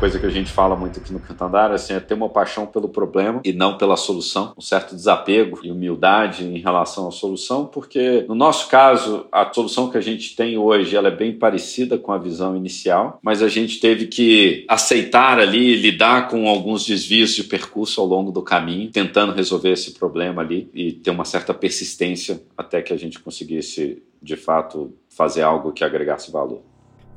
coisa que a gente fala muito aqui no Cantandar assim, é ter uma paixão pelo problema e não pela solução, um certo desapego e humildade em relação à solução, porque no nosso caso, a solução que a gente tem hoje ela é bem parecida com a visão inicial, mas a gente teve que aceitar ali, lidar com alguns desvios de percurso ao longo do caminho, tentando resolver esse problema ali e ter uma certa persistência até que a gente conseguisse, de fato, fazer algo que agregasse valor.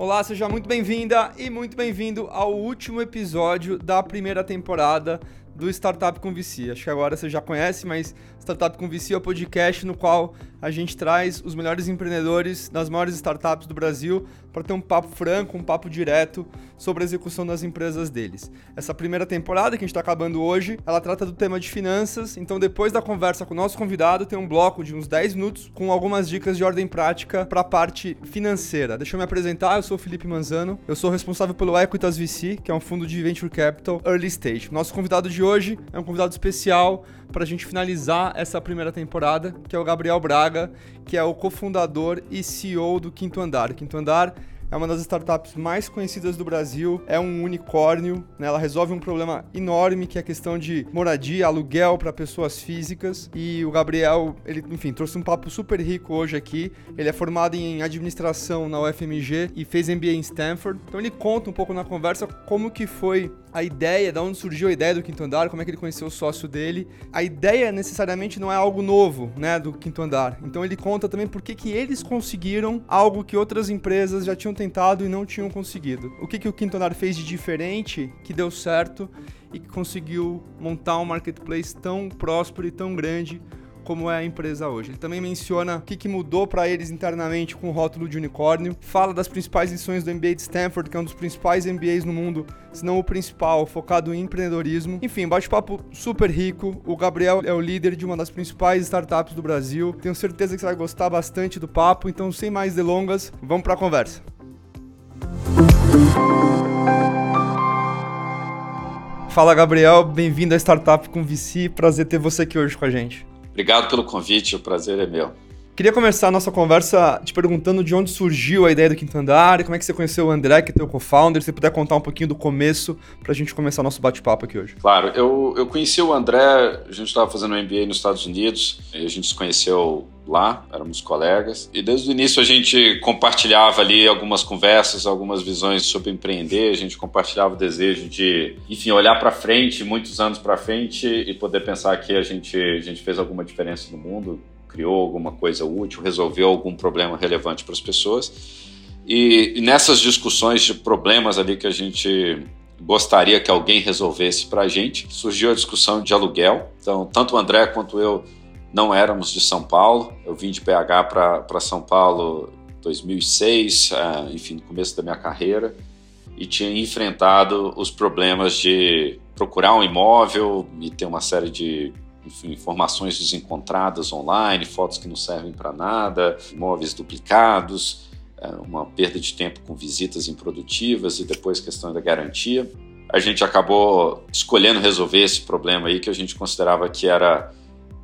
Olá, seja muito bem-vinda e muito bem-vindo ao último episódio da primeira temporada do Startup com VC. Acho que agora você já conhece, mas Startup com VC é o podcast no qual a gente traz os melhores empreendedores das maiores startups do Brasil para ter um papo franco, um papo direto sobre a execução das empresas deles. Essa primeira temporada que a gente está acabando hoje, ela trata do tema de finanças, então depois da conversa com o nosso convidado, tem um bloco de uns 10 minutos com algumas dicas de ordem prática para a parte financeira. Deixa eu me apresentar, eu sou o Felipe Manzano, eu sou responsável pelo Equitas VC, que é um fundo de Venture Capital Early Stage. Nosso convidado de hoje é um convidado especial para a gente finalizar essa primeira temporada, que é o Gabriel Braga, que é o cofundador e CEO do Quinto Andar. O Quinto Andar é uma das startups mais conhecidas do Brasil, é um unicórnio, né? ela resolve um problema enorme que é a questão de moradia, aluguel para pessoas físicas. E o Gabriel, ele, enfim, trouxe um papo super rico hoje aqui. Ele é formado em administração na UFMG e fez MBA em Stanford. Então ele conta um pouco na conversa como que foi a ideia, da onde surgiu a ideia do Quinto Andar, como é que ele conheceu o sócio dele. A ideia necessariamente não é algo novo, né, do Quinto Andar. Então ele conta também por que eles conseguiram algo que outras empresas já tinham tentado e não tinham conseguido. O que, que o Quinto Andar fez de diferente, que deu certo e que conseguiu montar um marketplace tão próspero e tão grande como é a empresa hoje. Ele também menciona o que, que mudou para eles internamente com o rótulo de unicórnio, fala das principais lições do MBA de Stanford, que é um dos principais MBAs no mundo, se não o principal, focado em empreendedorismo. Enfim, bate-papo super rico. O Gabriel é o líder de uma das principais startups do Brasil. Tenho certeza que você vai gostar bastante do papo, então sem mais delongas, vamos para a conversa. Fala Gabriel, bem-vindo à Startup com VC. Prazer ter você aqui hoje com a gente. Obrigado pelo convite, o prazer é meu. Queria começar a nossa conversa te perguntando de onde surgiu a ideia do Quinto Andar como é que você conheceu o André, que é teu co-founder. Se você puder contar um pouquinho do começo para a gente começar nosso bate-papo aqui hoje. Claro, eu, eu conheci o André, a gente estava fazendo um MBA nos Estados Unidos, e a gente se conheceu lá, éramos colegas, e desde o início a gente compartilhava ali algumas conversas, algumas visões sobre empreender, a gente compartilhava o desejo de, enfim, olhar para frente, muitos anos para frente e poder pensar que a gente, a gente fez alguma diferença no mundo, criou alguma coisa útil, resolveu algum problema relevante para as pessoas. E, e nessas discussões de problemas ali que a gente gostaria que alguém resolvesse para a gente, surgiu a discussão de aluguel. Então, tanto o André quanto eu não éramos de São Paulo. Eu vim de BH para São Paulo em 2006, é, enfim, no começo da minha carreira, e tinha enfrentado os problemas de procurar um imóvel e ter uma série de enfim, informações desencontradas online, fotos que não servem para nada, imóveis duplicados, é, uma perda de tempo com visitas improdutivas e depois questão da garantia. A gente acabou escolhendo resolver esse problema aí que a gente considerava que era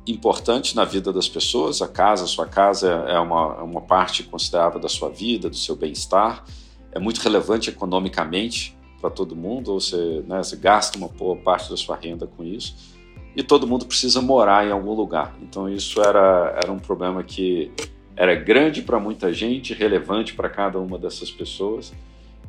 importante na vida das pessoas. A casa, a sua casa é uma, é uma parte considerável da sua vida, do seu bem-estar. É muito relevante economicamente para todo mundo, ou você, né, você gasta uma boa parte da sua renda com isso. E todo mundo precisa morar em algum lugar. Então isso era, era um problema que era grande para muita gente, relevante para cada uma dessas pessoas,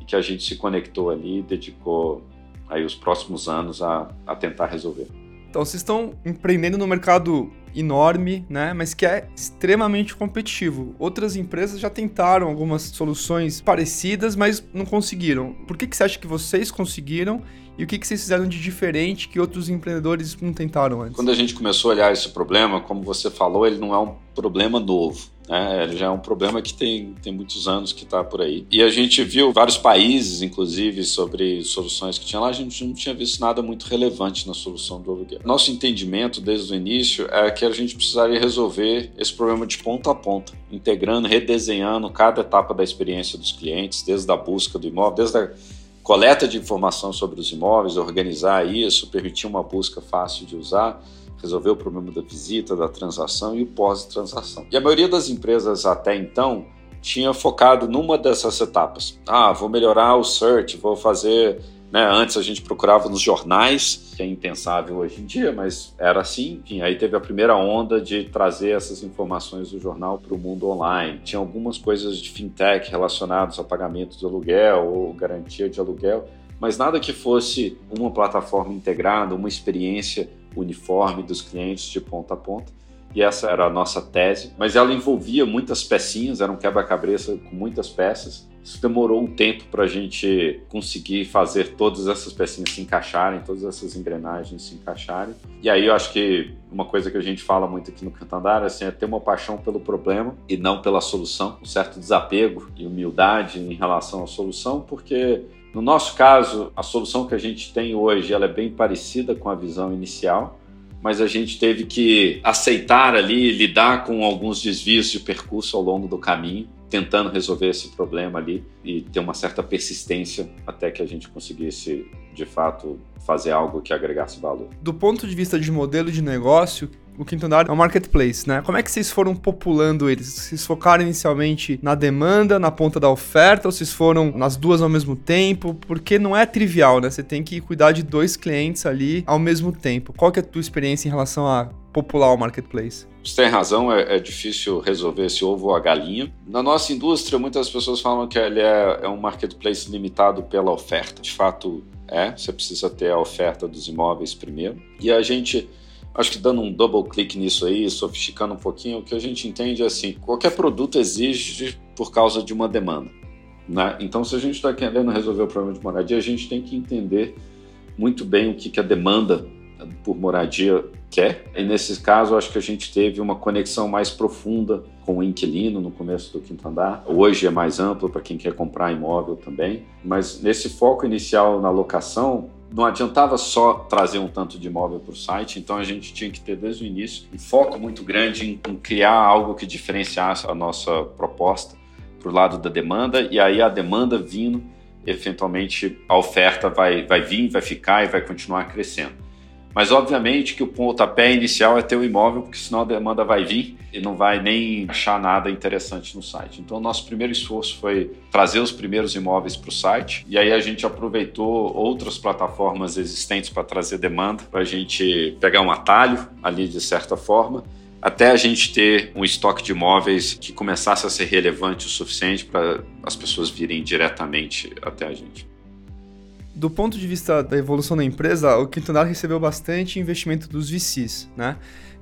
e que a gente se conectou ali e dedicou aí os próximos anos a, a tentar resolver. Então vocês estão empreendendo no mercado enorme, né? Mas que é extremamente competitivo. Outras empresas já tentaram algumas soluções parecidas, mas não conseguiram. Por que, que você acha que vocês conseguiram e o que, que vocês fizeram de diferente que outros empreendedores não tentaram antes? Quando a gente começou a olhar esse problema, como você falou, ele não é um problema novo. Né? Já é um problema que tem, tem muitos anos que está por aí. E a gente viu vários países, inclusive, sobre soluções que tinha lá, a gente não tinha visto nada muito relevante na solução do aluguel. Nosso entendimento desde o início é que a gente precisaria resolver esse problema de ponta a ponta, integrando, redesenhando cada etapa da experiência dos clientes, desde a busca do imóvel, desde a coleta de informação sobre os imóveis, organizar isso, permitir uma busca fácil de usar, resolver o problema da visita, da transação e o pós-transação. E a maioria das empresas até então tinha focado numa dessas etapas. Ah, vou melhorar o search, vou fazer Né? Antes a gente procurava nos jornais, que é impensável hoje em dia, mas era assim. Enfim, aí teve a primeira onda de trazer essas informações do jornal para o mundo online. Tinha algumas coisas de fintech relacionadas ao pagamento de aluguel ou garantia de aluguel, mas nada que fosse uma plataforma integrada, uma experiência uniforme dos clientes de ponta a ponta e essa era a nossa tese, mas ela envolvia muitas pecinhas, era um quebra-cabeça com muitas peças. Isso demorou um tempo para a gente conseguir fazer todas essas pecinhas se encaixarem, todas essas engrenagens se encaixarem. E aí eu acho que uma coisa que a gente fala muito aqui no Cantandar assim, é ter uma paixão pelo problema e não pela solução, um certo desapego e humildade em relação à solução, porque no nosso caso, a solução que a gente tem hoje ela é bem parecida com a visão inicial, mas a gente teve que aceitar ali, lidar com alguns desvios de percurso ao longo do caminho, tentando resolver esse problema ali e ter uma certa persistência até que a gente conseguisse, de fato, fazer algo que agregasse valor. Do ponto de vista de modelo de negócio, o quinto andar é um marketplace, né? Como é que vocês foram populando eles? Vocês focaram inicialmente na demanda, na ponta da oferta, ou vocês foram nas duas ao mesmo tempo? Porque não é trivial, né? Você tem que cuidar de dois clientes ali ao mesmo tempo. Qual que é a tua experiência em relação a popular o marketplace? Você tem razão, é, é, difícil resolver esse ovo ou a galinha. Na nossa indústria, muitas pessoas falam que ele é, é um marketplace limitado pela oferta. De fato, é. Você precisa ter a oferta dos imóveis primeiro. E a gente Acho que dando um double click nisso aí, sofisticando um pouquinho, o que a gente entende é assim: qualquer produto exige por causa de uma demanda. Né? Então, se a gente está querendo resolver o problema de moradia, a gente tem que entender muito bem o que, que a demanda por moradia quer. E nesse caso, acho que a gente teve uma conexão mais profunda com o inquilino no começo do quinto andar. Hoje é mais amplo para quem quer comprar imóvel também. Mas nesse foco inicial na locação, não adiantava só trazer um tanto de imóvel para o site, então a gente tinha que ter desde o início um foco muito grande em, em criar algo que diferenciasse a nossa proposta para o lado da demanda, e aí a demanda vindo, eventualmente a oferta vai, vai vir, vai ficar e vai continuar crescendo. Mas obviamente que o pontapé inicial é ter o imóvel, porque senão a demanda vai vir e não vai nem achar nada interessante no site. Então, o nosso primeiro esforço foi trazer os primeiros imóveis para o site, e aí a gente aproveitou outras plataformas existentes para trazer demanda, para a gente pegar um atalho ali de certa forma, até a gente ter um estoque de imóveis que começasse a ser relevante o suficiente para as pessoas virem diretamente até a gente do ponto de vista da evolução da empresa, o Quinto Andar recebeu bastante investimento dos VCs, né?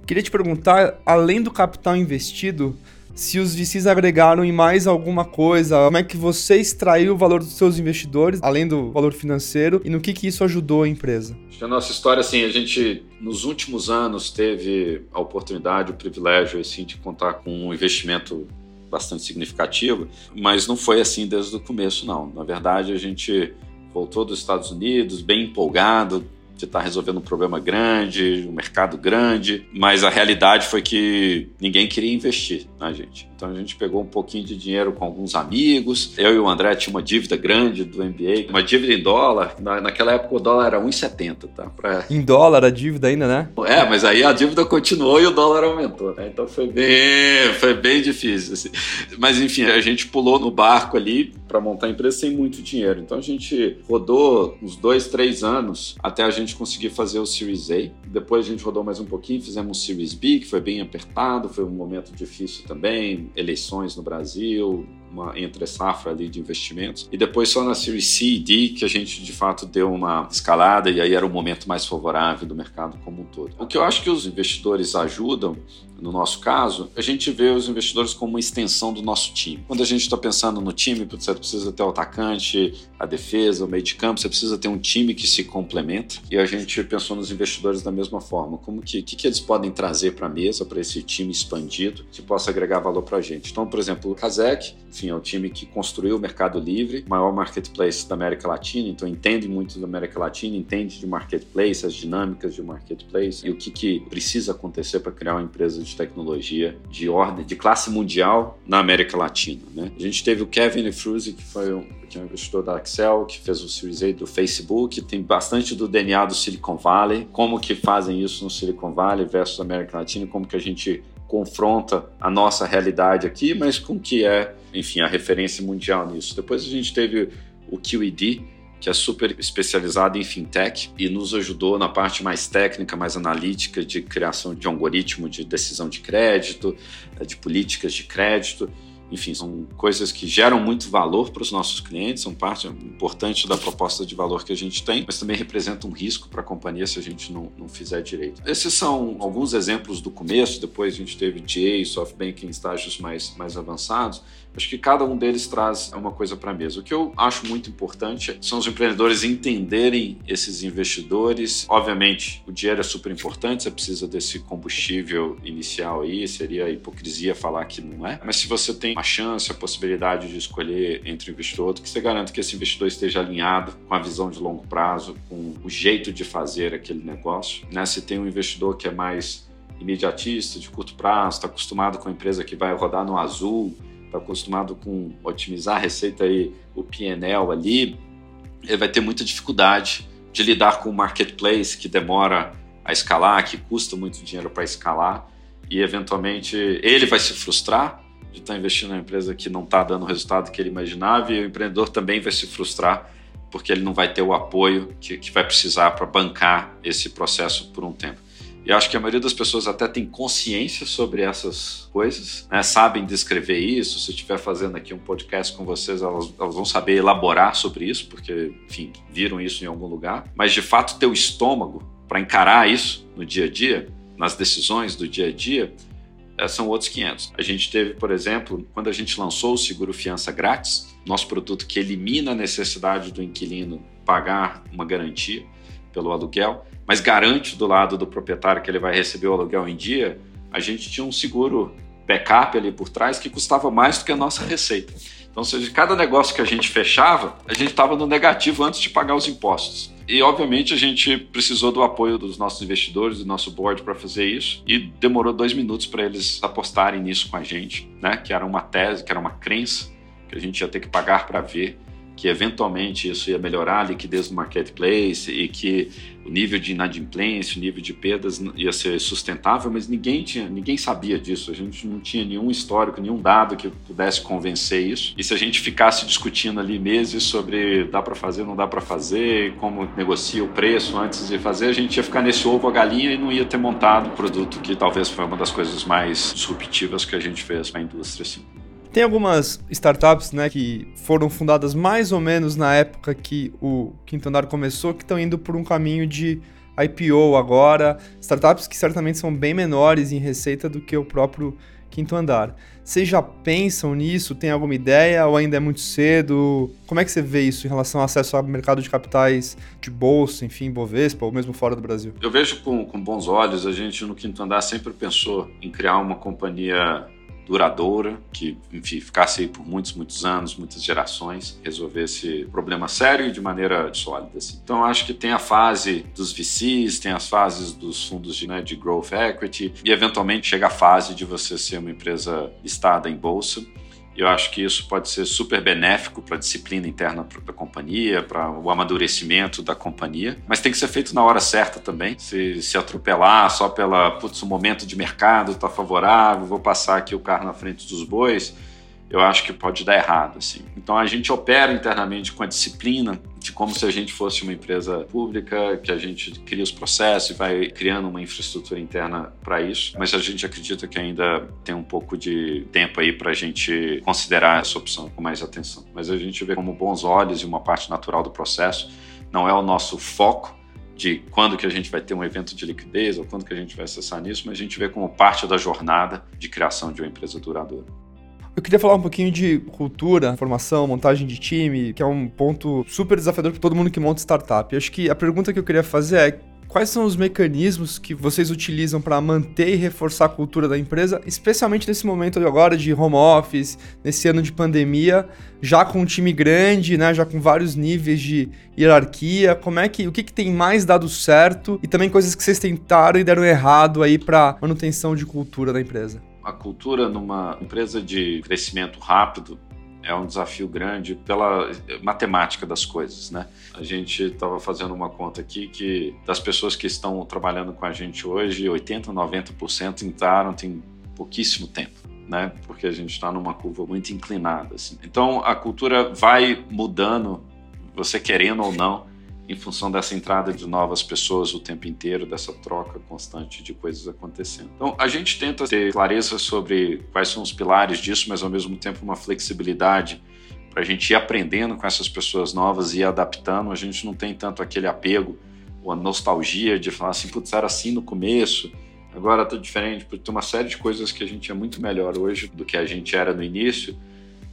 Queria te perguntar, além do capital investido, se os VCs agregaram em mais alguma coisa, como é que você extraiu o valor dos seus investidores, além do valor financeiro, e no que, que isso ajudou a empresa? A nossa história, assim, a gente, nos últimos anos, teve a oportunidade, o privilégio, assim, de contar com um investimento bastante significativo, mas não foi assim desde o começo, não. Na verdade, a gente voltou dos Estados Unidos bem empolgado de estar resolvendo um problema grande, um mercado grande, mas a realidade foi que ninguém queria investir na gente. Então a gente pegou um pouquinho de dinheiro com alguns amigos. Eu e o André tinha uma dívida grande do MBA, uma dívida em dólar. Na, naquela época o dólar era 1,70, tá? Pra... Em dólar a dívida ainda, né? É, mas aí a dívida continuou e o dólar aumentou, né? Então foi bem, foi bem difícil. Assim. Mas enfim, a gente pulou no barco ali para montar a empresa sem muito dinheiro. Então a gente rodou uns dois, três anos até a gente conseguir fazer o Series A. Depois a gente rodou mais um pouquinho, fizemos o Series B, que foi bem apertado, foi um momento difícil também eleições no Brasil, uma entre safra ali de investimentos. E depois só na Series C e D que a gente de fato deu uma escalada e aí era o momento mais favorável do mercado como um todo. O que eu acho que os investidores ajudam no nosso caso, a gente vê os investidores como uma extensão do nosso time. Quando a gente está pensando no time, você precisa ter o atacante, a defesa, o meio de campo, você precisa ter um time que se complementa. E a gente pensou nos investidores da mesma forma. Como que, que, que eles podem trazer para a mesa, para esse time expandido, que possa agregar valor para a gente. Então, por exemplo, o Kazek, enfim, é o time que construiu o Mercado Livre, maior marketplace da América Latina, então entende muito da América Latina, entende de marketplace, as dinâmicas de marketplace e o que, que precisa acontecer para criar uma empresa de tecnologia de ordem, de classe mundial na América Latina. Né? A gente teve o Kevin Lefruse, que foi um, que é um investidor da Excel, que fez o Series A do Facebook, tem bastante do DNA do Silicon Valley, como que fazem isso no Silicon Valley versus América Latina, como que a gente confronta a nossa realidade aqui, mas com que é, enfim, a referência mundial nisso. Depois a gente teve o QED, que é super especializado em fintech e nos ajudou na parte mais técnica, mais analítica de criação de algoritmo de decisão de crédito, de políticas de crédito. Enfim, são coisas que geram muito valor para os nossos clientes, são parte importante da proposta de valor que a gente tem, mas também representam um risco para a companhia se a gente não, não fizer direito. Esses são alguns exemplos do começo, depois a gente teve GA, SoftBank em estágios mais, mais avançados. Acho que cada um deles traz uma coisa para a mesa. O que eu acho muito importante são os empreendedores entenderem esses investidores. Obviamente, o dinheiro é super importante, você precisa desse combustível inicial aí, seria hipocrisia falar que não é. Mas se você tem a chance, a possibilidade de escolher entre um investidor outro, que você garanta que esse investidor esteja alinhado com a visão de longo prazo, com o jeito de fazer aquele negócio. Né? Se tem um investidor que é mais imediatista, de curto prazo, está acostumado com a empresa que vai rodar no azul, está acostumado com otimizar a receita e o PNL ali, ele vai ter muita dificuldade de lidar com o marketplace que demora a escalar, que custa muito dinheiro para escalar e eventualmente ele vai se frustrar de estar tá investindo numa empresa que não está dando o resultado que ele imaginava e o empreendedor também vai se frustrar porque ele não vai ter o apoio que, que vai precisar para bancar esse processo por um tempo. E acho que a maioria das pessoas até tem consciência sobre essas coisas, né? sabem descrever isso. Se eu estiver fazendo aqui um podcast com vocês, elas, elas, vão saber elaborar sobre isso, porque, enfim, viram isso em algum lugar. Mas, de fato, ter o estômago para encarar isso no dia a dia, nas decisões do dia a dia, eh, são outros 500. A gente teve, por exemplo, quando a gente lançou o seguro fiança grátis, nosso produto que elimina a necessidade do inquilino pagar uma garantia pelo aluguel, mas garante do lado do proprietário que ele vai receber o aluguel em dia, a gente tinha um seguro backup ali por trás que custava mais do que a nossa receita. Então, seja, cada negócio que a gente fechava, a gente estava no negativo antes de pagar os impostos. E, obviamente, a gente precisou do apoio dos nossos investidores, do nosso board para fazer isso. E demorou dois minutos para eles apostarem nisso com a gente, né? que era uma tese, que era uma crença que a gente ia ter que pagar para ver que eventualmente isso ia melhorar a liquidez do marketplace e que o nível de inadimplência, o nível de perdas ia ser sustentável, mas ninguém tinha, ninguém sabia disso. A gente não tinha nenhum histórico, nenhum dado que pudesse convencer isso. E se a gente ficasse discutindo ali meses sobre dá para fazer, não dá para fazer, como negocia o preço antes de fazer, a gente ia ficar nesse ovo a galinha e não ia ter montado o produto que talvez foi uma das coisas mais disruptivas que a gente fez para a indústria. Assim. Tem algumas startups né, que foram fundadas mais ou menos na época que o Quinto Andar começou, que estão indo por um caminho de IPO agora. Startups que certamente são bem menores em receita do que o próprio Quinto Andar. Vocês já pensam nisso? Tem alguma ideia ou ainda é muito cedo? Como é que você vê isso em relação ao acesso ao mercado de capitais de bolsa, enfim, Bovespa ou mesmo fora do Brasil? Eu vejo com, com bons olhos. A gente no Quinto Andar sempre pensou em criar uma companhia duradoura, que, enfim, ficasse aí por muitos, muitos anos, muitas gerações, resolver esse problema sério e de maneira sólida. Assim. Então, acho que tem a fase dos VCs, tem as fases dos fundos de, né, de growth equity e, eventualmente, chega a fase de você ser uma empresa listada em bolsa. Eu acho que isso pode ser super benéfico para a disciplina interna da companhia, para o amadurecimento da companhia, mas tem que ser feito na hora certa também. Se, se atropelar só pela, putz, o momento de mercado está favorável, vou passar aqui o carro na frente dos bois, eu acho que pode dar errado. Assim. Então a gente opera internamente com a disciplina de como se a gente fosse uma empresa pública, que a gente cria os processos e vai criando uma infraestrutura interna para isso, mas a gente acredita que ainda tem um pouco de tempo aí para a gente considerar essa opção com mais atenção. Mas a gente vê como bons olhos e uma parte natural do processo, não é o nosso foco, de quando que a gente vai ter um evento de liquidez ou quando que a gente vai acessar nisso, mas a gente vê como parte da jornada de criação de uma empresa duradoura. Eu queria falar um pouquinho de cultura, formação, montagem de time, que é um ponto super desafiador para todo mundo que monta startup. Eu acho que a pergunta que eu queria fazer é quais são os mecanismos que vocês utilizam para manter e reforçar a cultura da empresa, especialmente nesse momento agora de home office, nesse ano de pandemia, já com um time grande, né, já com vários níveis de hierarquia, como é que o que, que tem mais dado certo e também coisas que vocês tentaram e deram errado aí para manutenção de cultura da empresa? A cultura numa empresa de crescimento rápido é um desafio grande pela matemática das coisas, né? A gente estava fazendo uma conta aqui que das pessoas que estão trabalhando com a gente hoje, 80, 90% entraram tem pouquíssimo tempo, né? Porque a gente está numa curva muito inclinada, assim. Então a cultura vai mudando você querendo ou não, em função dessa entrada de novas pessoas o tempo inteiro, dessa troca constante de coisas acontecendo. Então, a gente tenta ter clareza sobre quais são os pilares disso, mas ao mesmo tempo uma flexibilidade para a gente ir aprendendo com essas pessoas novas e adaptando. A gente não tem tanto aquele apego ou a nostalgia de falar assim, putz, era assim no começo, agora tá diferente, porque tem uma série de coisas que a gente é muito melhor hoje do que a gente era no início,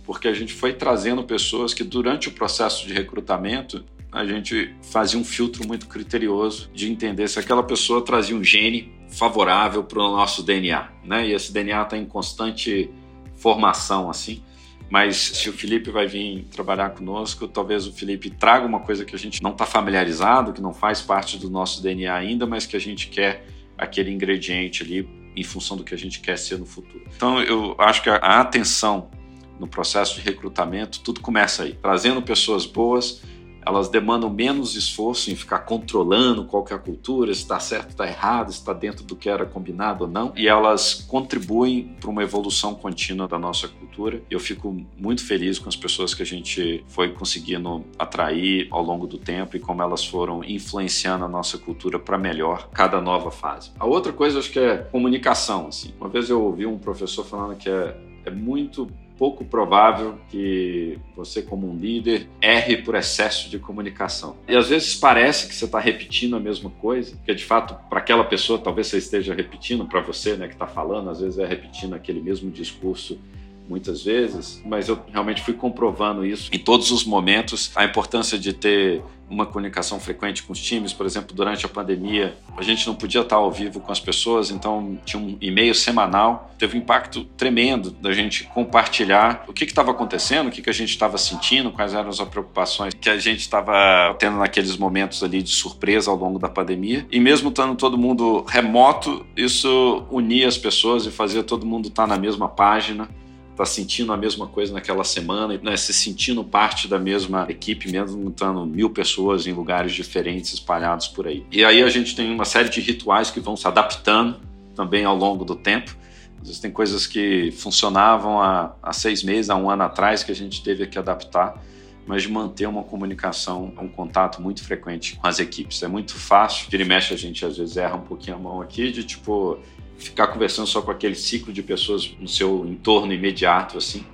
porque a gente foi trazendo pessoas que durante o processo de recrutamento a gente fazia um filtro muito criterioso de entender se aquela pessoa trazia um gene favorável para o nosso DNA, né? E esse DNA está em constante formação, assim. Mas se o Felipe vai vir trabalhar conosco, talvez o Felipe traga uma coisa que a gente não está familiarizado, que não faz parte do nosso DNA ainda, mas que a gente quer aquele ingrediente ali em função do que a gente quer ser no futuro. Então eu acho que a atenção no processo de recrutamento, tudo começa aí, trazendo pessoas boas elas demandam menos esforço em ficar controlando qual é a cultura, se está certo, está errado, se está dentro do que era combinado ou não, e elas contribuem para uma evolução contínua da nossa cultura. Eu fico muito feliz com as pessoas que a gente foi conseguindo atrair ao longo do tempo e como elas foram influenciando a nossa cultura para melhor cada nova fase. A outra coisa acho que é comunicação. Assim. Uma vez eu ouvi um professor falando que é, é muito pouco provável que você, como um líder, erre por excesso de comunicação. E às vezes parece que você está repetindo a mesma coisa, porque de fato, para aquela pessoa, talvez você esteja repetindo, para você né, que está falando, às vezes é repetindo aquele mesmo discurso muitas vezes, mas eu realmente fui comprovando isso. Em todos os momentos, a importância de ter uma comunicação frequente com os times, por exemplo, durante a pandemia, a gente não podia estar ao vivo com as pessoas, então tinha um e-mail semanal, teve um impacto tremendo da gente compartilhar o que estava acontecendo, o que, que a gente estava sentindo, quais eram as preocupações que a gente estava tendo naqueles momentos ali de surpresa ao longo da pandemia. E mesmo estando todo mundo remoto, isso unia as pessoas e fazia todo mundo estar na mesma página tá sentindo a mesma coisa naquela semana, né, se sentindo parte da mesma equipe, mesmo estando mil pessoas em lugares diferentes espalhados por aí. E aí a gente tem uma série de rituais que vão se adaptando também ao longo do tempo. Às vezes tem coisas que funcionavam há, há seis meses, há um ano atrás, que a gente teve que adaptar mas de manter uma comunicação, um contato muito frequente com as equipes. É muito fácil, vira e mexe a gente às vezes erra um pouquinho a mão aqui de tipo, ficar conversando só com aquele ciclo de pessoas no seu entorno imediato, assim,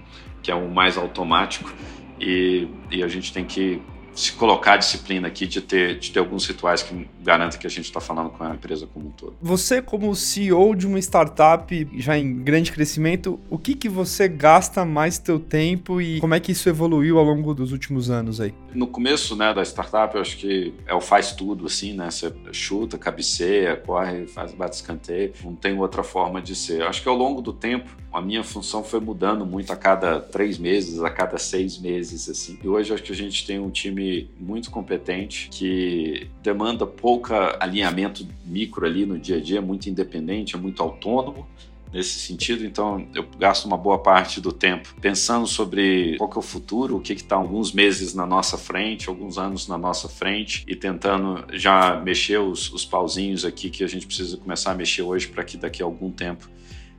que é o mais automático. E, e a gente tem que se colocar a disciplina aqui de ter, de ter alguns rituais que garantem que a gente está falando com a empresa como um todo. Você, como CEO de uma startup já em grande crescimento, o que, que você gasta mais teu tempo e como é que isso evoluiu ao longo dos últimos anos aí? No começo né, da startup, eu acho que é o faz tudo, assim, né? Você chuta, cabeceia, corre, faz bate escanteio. Não tem outra forma de ser. Eu acho que ao longo do tempo, a minha função foi mudando muito a cada três meses, a cada seis meses, assim. E hoje acho que a gente tem um time muito competente que demanda pouca alinhamento micro ali no dia a dia, é muito independente, é muito autônomo nesse sentido. Então, eu gasto uma boa parte do tempo pensando sobre qual que é o futuro, o que está alguns meses na nossa frente, alguns anos na nossa frente e tentando já mexer os, os pauzinhos aqui que a gente precisa começar a mexer hoje para que daqui a algum tempo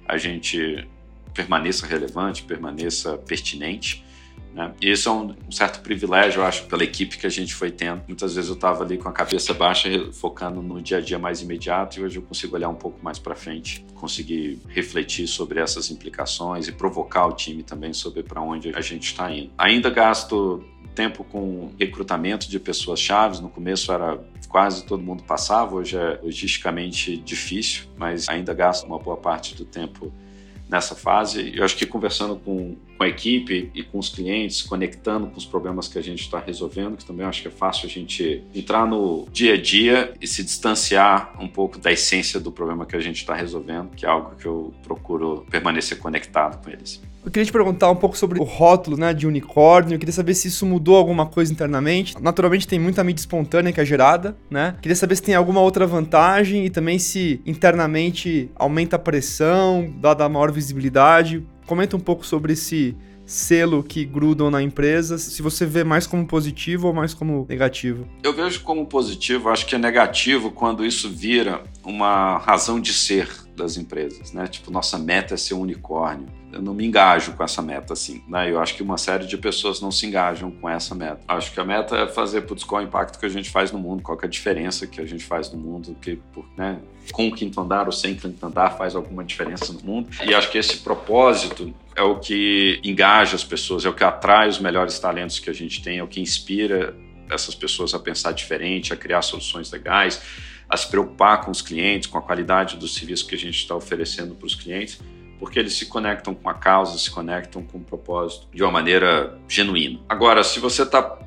a gente permaneça relevante, permaneça pertinente. Né? E isso é um, certo privilégio, eu acho, pela equipe que a gente foi tendo. Muitas vezes eu estava ali com a cabeça baixa, focando no dia a dia mais imediato, e hoje eu consigo olhar um pouco mais para frente, conseguir refletir sobre essas implicações e provocar o time também sobre para onde a gente está indo. Ainda gasto tempo com recrutamento de pessoas chaves. No começo era quase todo mundo passava, hoje é logisticamente difícil, mas ainda gasto uma boa parte do tempo nessa fase. Eu acho que conversando com, com a equipe e com os clientes, conectando com os problemas que a gente está resolvendo, que também acho que é fácil a gente entrar no dia a dia e se distanciar um pouco da essência do problema que a gente está resolvendo, que é algo que eu procuro permanecer conectado com eles. Eu queria te perguntar um pouco sobre o rótulo né, de unicórnio. Eu queria saber se isso mudou alguma coisa internamente. Naturalmente tem muita mídia espontânea que é gerada, né? Queria saber se tem alguma outra vantagem e também se internamente aumenta a pressão, a maior visibilidade. Comenta um pouco sobre esse selo que grudam na empresa, se você vê mais como positivo ou mais como negativo? Eu vejo como positivo, acho que é negativo quando isso vira uma razão de ser das empresas, né? Tipo, nossa meta é ser um unicórnio. Eu não me engajo com essa meta assim, né? Eu acho que uma série de pessoas não se engajam com essa meta. Acho que a meta é fazer, putz, qual é o impacto que a gente faz no mundo, qual é a diferença que a gente faz no mundo, que, né, com o quinto andar ou sem quinto andar faz alguma diferença no mundo. E acho que esse propósito é o que engaja as pessoas, é o que atrai os melhores talentos que a gente tem, é o que inspira essas pessoas a pensar diferente, a criar soluções legais a se preocupar com os clientes, com a qualidade do serviço que a gente está oferecendo para os clientes, porque eles se conectam com a causa, se conectam com o propósito de uma maneira genuína. Agora, se você está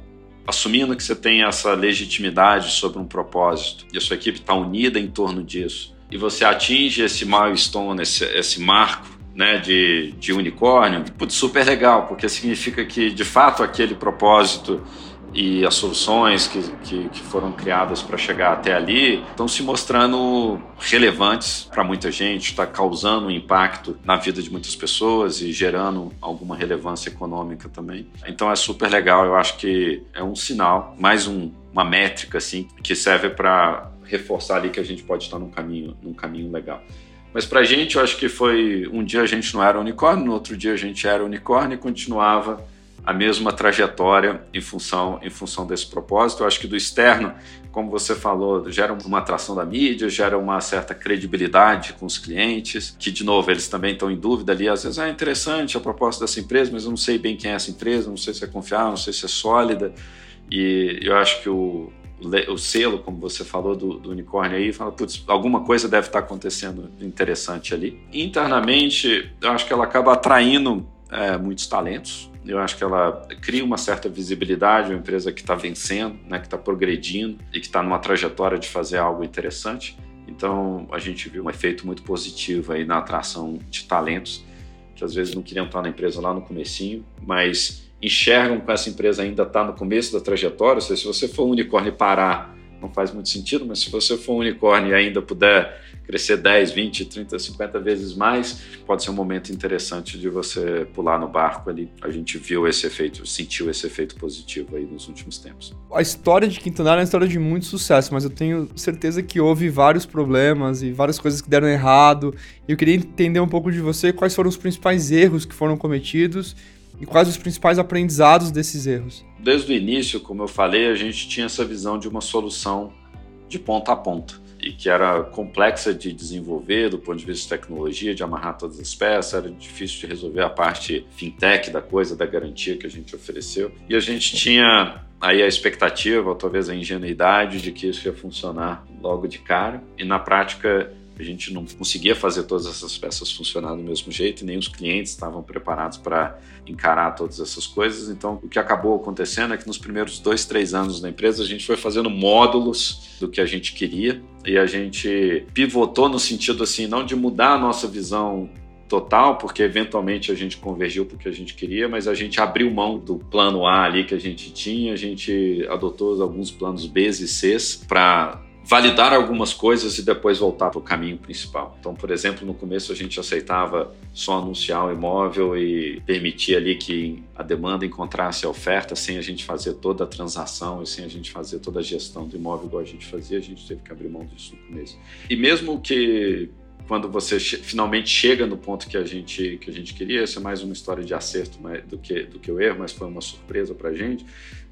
assumindo que você tem essa legitimidade sobre um propósito e a sua equipe está unida em torno disso, e você atinge esse milestone, esse, esse marco né, de, de unicórnio, putz, super legal, porque significa que de fato aquele propósito e as soluções que, que, que foram criadas para chegar até ali estão se mostrando relevantes para muita gente, está causando um impacto na vida de muitas pessoas e gerando alguma relevância econômica também. Então é super legal, eu acho que é um sinal, mais um, uma métrica assim, que serve para reforçar ali que a gente pode estar num caminho, num caminho legal. Mas para a gente, eu acho que foi um dia a gente não era unicórnio, no outro dia a gente era unicórnio e continuava a mesma trajetória em função, em função desse propósito. Eu acho que do externo, como você falou, gera uma atração da mídia, gera uma certa credibilidade com os clientes, que, de novo, eles também estão em dúvida ali. Às vezes, ah, é interessante a proposta dessa empresa, mas eu não sei bem quem é essa empresa, não sei se é confiável, não sei se é sólida. E eu acho que o, o selo, como você falou, do, do unicórnio aí, fala, putz, alguma coisa deve estar acontecendo interessante ali. Internamente, eu acho que ela acaba atraindo é, muitos talentos, eu acho que ela cria uma certa visibilidade, uma empresa que está vencendo, né, que está progredindo e que está numa trajetória de fazer algo interessante. Então a gente viu um efeito muito positivo aí na atração de talentos que às vezes não queriam estar na empresa lá no comecinho, mas enxergam que essa empresa ainda está no começo da trajetória. Seja, se você for um unicórnio e parar, não faz muito sentido, mas se você for um unicórnio e ainda puder crescer 10, 20, 30, 50 vezes mais, pode ser um momento interessante de você pular no barco ali. A gente viu esse efeito, sentiu esse efeito positivo aí nos últimos tempos. A história de Quintanar é uma história de muito sucesso, mas eu tenho certeza que houve vários problemas e várias coisas que deram errado. E eu queria entender um pouco de você quais foram os principais erros que foram cometidos e quais os principais aprendizados desses erros. Desde o início, como eu falei, a gente tinha essa visão de uma solução de ponta a ponta e que era complexa de desenvolver do ponto de vista de tecnologia, de amarrar todas as peças, era difícil de resolver a parte fintech da coisa, da garantia que a gente ofereceu. E a gente tinha aí a expectativa, ou talvez a ingenuidade de que isso ia funcionar logo de cara, e na prática a gente não conseguia fazer todas essas peças funcionar do mesmo jeito, nem os clientes estavam preparados para encarar todas essas coisas. Então, o que acabou acontecendo é que nos primeiros dois, três anos da empresa, a gente foi fazendo módulos do que a gente queria e a gente pivotou no sentido assim, não de mudar a nossa visão total, porque eventualmente a gente convergiu para o que a gente queria, mas a gente abriu mão do plano A ali que a gente tinha, a gente adotou alguns planos B e C para validar algumas coisas e depois voltar para o caminho principal. Então, por exemplo, no começo a gente aceitava só anunciar o imóvel e permitir ali que a demanda encontrasse a oferta sem a gente fazer toda a transação e sem a gente fazer toda a gestão do imóvel igual a gente fazia, a gente teve que abrir mão disso no começo. E mesmo que quando você finalmente chega no ponto que a gente que a gente queria, essa é mais uma história de acerto do que do que o erro, mas foi uma surpresa para a gente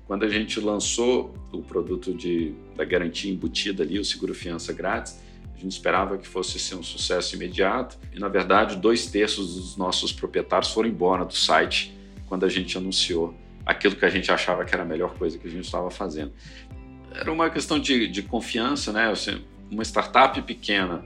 quando a gente lançou o produto de, da garantia embutida ali, o seguro fiança grátis, a gente esperava que fosse ser um sucesso imediato e, na verdade, dois terços dos nossos proprietários foram embora do site quando a gente anunciou aquilo que a gente achava que era a melhor coisa que a gente estava fazendo. Era uma questão de, de confiança, né? Uma startup pequena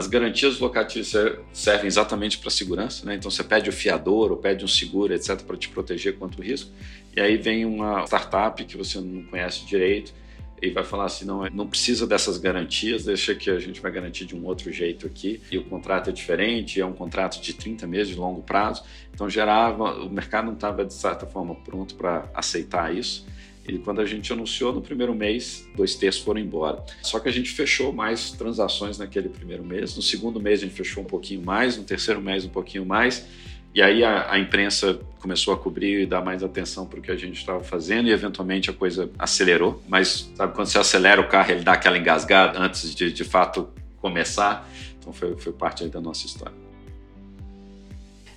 as garantias locativas servem exatamente para segurança, né? Então você pede o fiador ou pede um seguro, etc, para te proteger contra o risco. E aí vem uma startup que você não conhece direito e vai falar assim, não, não precisa dessas garantias, deixa que a gente vai garantir de um outro jeito aqui. E o contrato é diferente, é um contrato de 30 meses de longo prazo. Então gerava, o mercado não estava de certa forma pronto para aceitar isso. E quando a gente anunciou no primeiro mês, dois terços foram embora. Só que a gente fechou mais transações naquele primeiro mês. No segundo mês a gente fechou um pouquinho mais, no terceiro mês um pouquinho mais. E aí a, a imprensa começou a cobrir e dar mais atenção para o que a gente estava fazendo e eventualmente a coisa acelerou. Mas sabe quando você acelera o carro, ele dá aquela engasgada antes de de fato começar. Então foi, foi parte da nossa história.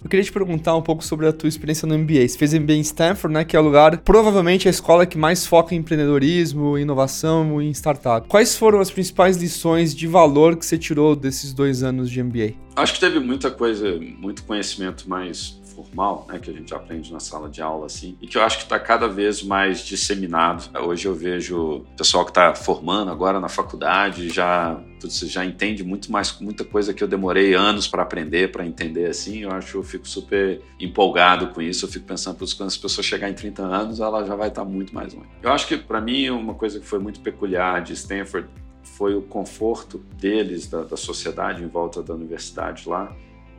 Eu queria te perguntar um pouco sobre a tua experiência no MBA. Você fez MBA em Stanford, né, que é o lugar, provavelmente a escola que mais foca em empreendedorismo, inovação e em startup. Quais foram as principais lições de valor que você tirou desses dois anos de MBA? Acho que teve muita coisa, muito conhecimento mais formal, né, que a gente aprende na sala de aula, assim, e que eu acho que está cada vez mais disseminado. Hoje eu vejo pessoal que está formando agora na faculdade já já entende muito mais muita coisa que eu demorei anos para aprender, para entender assim. Eu acho eu fico super empolgado com isso. Eu fico pensando, quando as pessoas chegar em 30 anos, ela já vai estar tá muito mais longe. Eu acho que para mim uma coisa que foi muito peculiar de Stanford foi o conforto deles, da, da sociedade em volta da universidade lá,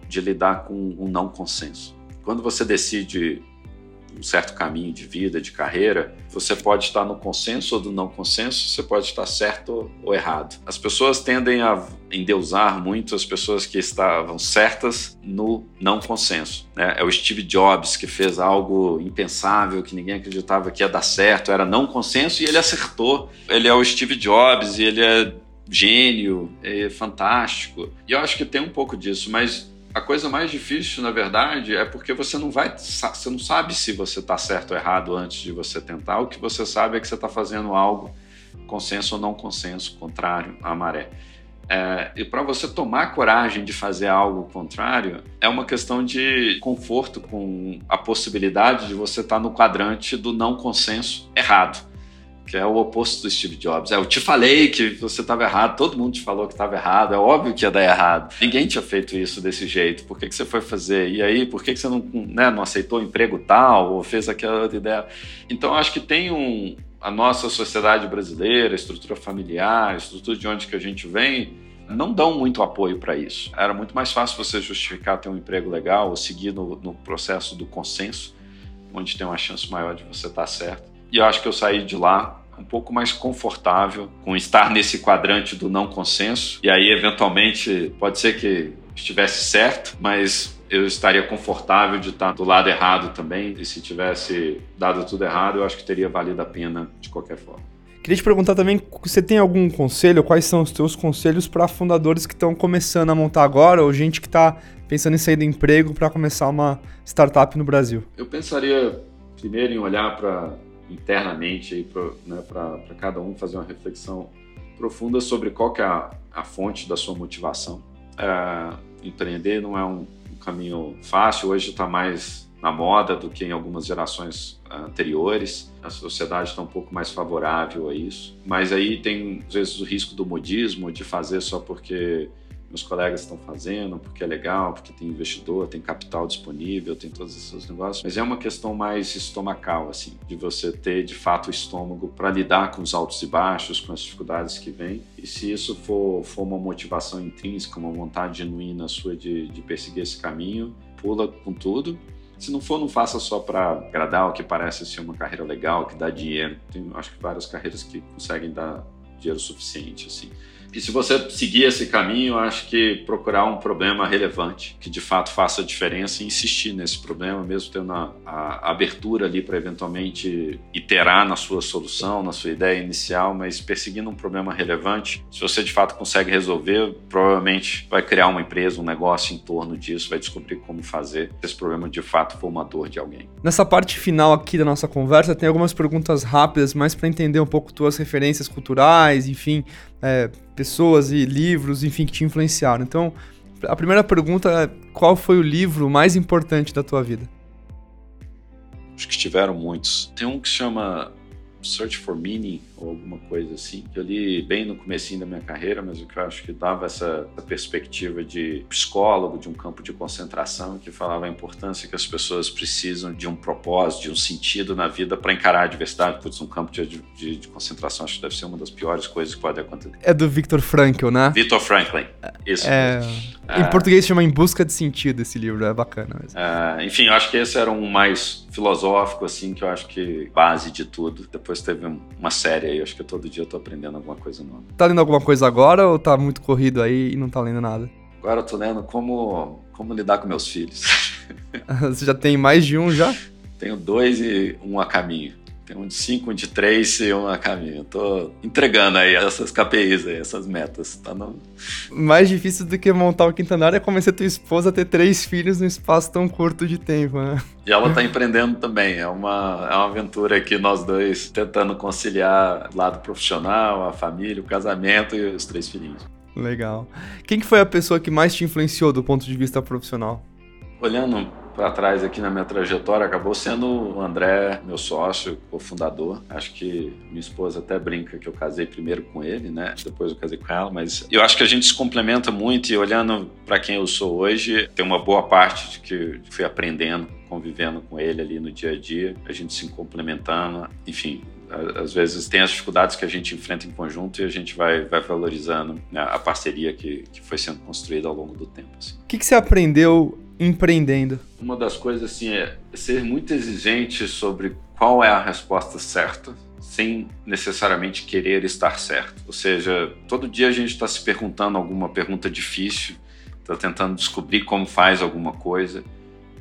de lidar com o um não consenso. Quando você decide um certo caminho de vida, de carreira, você pode estar no consenso ou do não consenso, você pode estar certo ou errado. As pessoas tendem a endeusar muito as pessoas que estavam certas no não consenso. Né? É o Steve Jobs que fez algo impensável, que ninguém acreditava que ia dar certo, era não consenso e ele acertou. Ele é o Steve Jobs e ele é gênio, é fantástico. E eu acho que tem um pouco disso, mas a coisa mais difícil, na verdade, é porque você não vai, você não sabe se você está certo ou errado antes de você tentar. O que você sabe é que você está fazendo algo consenso ou não consenso, contrário à maré. É, e para você tomar coragem de fazer algo contrário, é uma questão de conforto com a possibilidade de você estar tá no quadrante do não consenso errado que é o oposto do Steve Jobs. É, eu te falei que você estava errado, todo mundo te falou que estava errado, é óbvio que ia dar errado. Ninguém tinha feito isso desse jeito, por que, que você foi fazer? E aí, por que, que você não, né, não aceitou o emprego tal, ou fez aquela outra ideia? Então, acho que tem um... A nossa sociedade brasileira, a estrutura familiar, a estrutura de onde que a gente vem, não dão muito apoio para isso. Era muito mais fácil você justificar ter um emprego legal ou seguir no, no processo do consenso, onde tem uma chance maior de você estar tá certo e eu acho que eu saí de lá um pouco mais confortável com estar nesse quadrante do não consenso. E aí, eventualmente, pode ser que estivesse certo, mas eu estaria confortável de estar do lado errado também. E se tivesse dado tudo errado, eu acho que teria valido a pena de qualquer forma. Queria te perguntar também, você tem algum conselho? Quais são os teus conselhos para fundadores que estão começando a montar agora ou gente que está pensando em sair do emprego para começar uma startup no Brasil? Eu pensaria primeiro em olhar para internamente para né, cada um fazer uma reflexão profunda sobre qual que é a, a fonte da sua motivação. É, empreender não é um, um caminho fácil, hoje está mais na moda do que em algumas gerações anteriores. A sociedade está um pouco mais favorável a isso. Mas aí tem, às vezes, o risco do modismo, de fazer só porque meus colegas estão fazendo, porque é legal, porque tem investidor, tem capital disponível, tem todos esses negócios. Mas é uma questão mais estomacal, assim, de você ter de fato o estômago para lidar com os altos e baixos, com as dificuldades que vêm. E se isso for, for uma motivação intrínseca, uma vontade genuína sua de, de perseguir esse caminho, pula com tudo. Se não for, não faça só para agradar o que parece ser uma carreira legal, que dá dinheiro. Tem, acho que várias carreiras que conseguem dar dinheiro suficiente, assim. E se você seguir esse caminho, acho que procurar um problema relevante, que de fato faça a diferença e insistir nesse problema, mesmo tendo a, a abertura ali para eventualmente iterar na sua solução, na sua ideia inicial, mas perseguindo um problema relevante, se você de fato consegue resolver, provavelmente vai criar uma empresa, um negócio em torno disso, vai descobrir como fazer se esse problema de fato for uma dor de alguém. Nessa parte final aqui da nossa conversa, tem algumas perguntas rápidas, mais para entender um pouco tuas referências culturais, enfim, é, pessoas e livros, enfim, que te influenciaram. Então, a primeira pergunta é: qual foi o livro mais importante da tua vida? Acho que tiveram muitos. Tem um que chama Search for Meaning ou alguma coisa assim. Eu li bem no comecinho da minha carreira, mas o que eu acho que dava essa, essa, perspectiva de psicólogo, de um campo de concentração, que falava a importância que as pessoas precisam de um propósito, de um sentido na vida para encarar a adversidade. Putz, um campo de, de, de, concentração acho que deve ser uma das piores coisas que pode acontecer. É do Viktor Frankl, né? Viktor Franklin, isso. É... Em é... português chama Em Busca de Sentido esse livro, é bacana. É, enfim, eu acho que esse era um mais filosófico, assim, que eu acho que base de tudo. Depois teve uma série aí, acho que todo dia eu tô aprendendo alguma coisa nova. Tá lendo alguma coisa agora ou tá muito corrido aí e não tá lendo nada? Agora eu tô lendo como, como lidar com meus filhos. Você já tem mais de um já? Tenho dois e um a caminho. Tem um de 5, um de 3 e um a caminho. Tô entregando aí essas KPIs aí, essas metas. Tá no... Mais difícil do que montar o quintanário é convencer tua esposa a ter três filhos num espaço tão curto de tempo, né? E ela tá empreendendo também. É uma, é uma aventura aqui, nós dois tentando conciliar o lado profissional, a família, o casamento e os três filhinhos. Legal. Quem que foi a pessoa que mais te influenciou do ponto de vista profissional? Olhando para trás aqui na minha trajetória, acabou sendo o André, meu sócio, cofundador. Acho que minha esposa até brinca que eu casei primeiro com ele, né? Depois eu casei com ela, mas eu acho que a gente se complementa muito e olhando para quem eu sou hoje, tem uma boa parte de que fui aprendendo, convivendo com ele ali no dia a dia, a gente se complementando, enfim, às vezes tem as dificuldades que a gente enfrenta em conjunto e a gente vai, vai valorizando né, a parceria que, que foi sendo construída ao longo do tempo. Assim. O que, que você aprendeu empreendendo? Uma das coisas assim é ser muito exigente sobre qual é a resposta certa, sem necessariamente querer estar certo. Ou seja, todo dia a gente está se perguntando alguma pergunta difícil, está tentando descobrir como faz alguma coisa.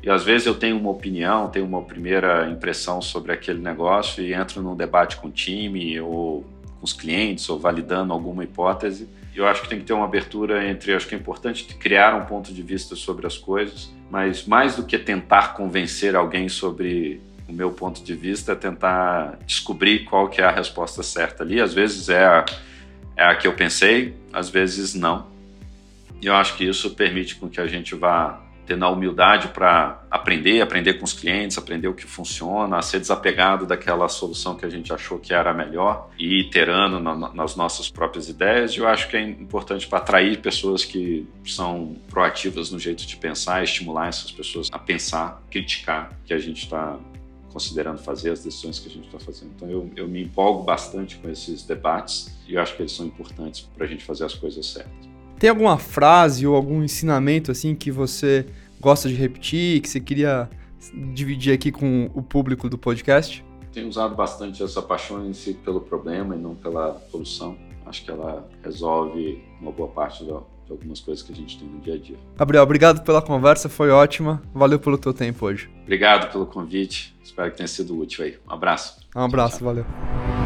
E às vezes eu tenho uma opinião, tenho uma primeira impressão sobre aquele negócio e entro num debate com o time ou com os clientes ou validando alguma hipótese eu acho que tem que ter uma abertura entre, acho que é importante criar um ponto de vista sobre as coisas, mas mais do que tentar convencer alguém sobre o meu ponto de vista, é tentar descobrir qual que é a resposta certa ali. Às vezes é a, é a que eu pensei, às vezes não. E eu acho que isso permite com que a gente vá tendo a humildade para aprender, aprender com os clientes, aprender o que funciona, ser desapegado daquela solução que a gente achou que era melhor e iterando na, nas nossas próprias ideias. E eu acho que é importante para atrair pessoas que são proativas no jeito de pensar, estimular essas pessoas a pensar, criticar o que a gente está considerando fazer, as decisões que a gente está fazendo. Então eu, eu me empolgo bastante com esses debates e eu acho que eles são importantes para a gente fazer as coisas certas. Tem alguma frase ou algum ensinamento assim que você gosta de repetir, que você queria dividir aqui com o público do podcast? Tenho usado bastante essa paixão em si pelo problema e não pela solução. Acho que ela resolve uma boa parte de algumas coisas que a gente tem no dia a dia. Gabriel, obrigado pela conversa, foi ótima. Valeu pelo teu tempo hoje. Obrigado pelo convite. Espero que tenha sido útil aí. Um abraço. Um abraço, tchau, tchau. valeu.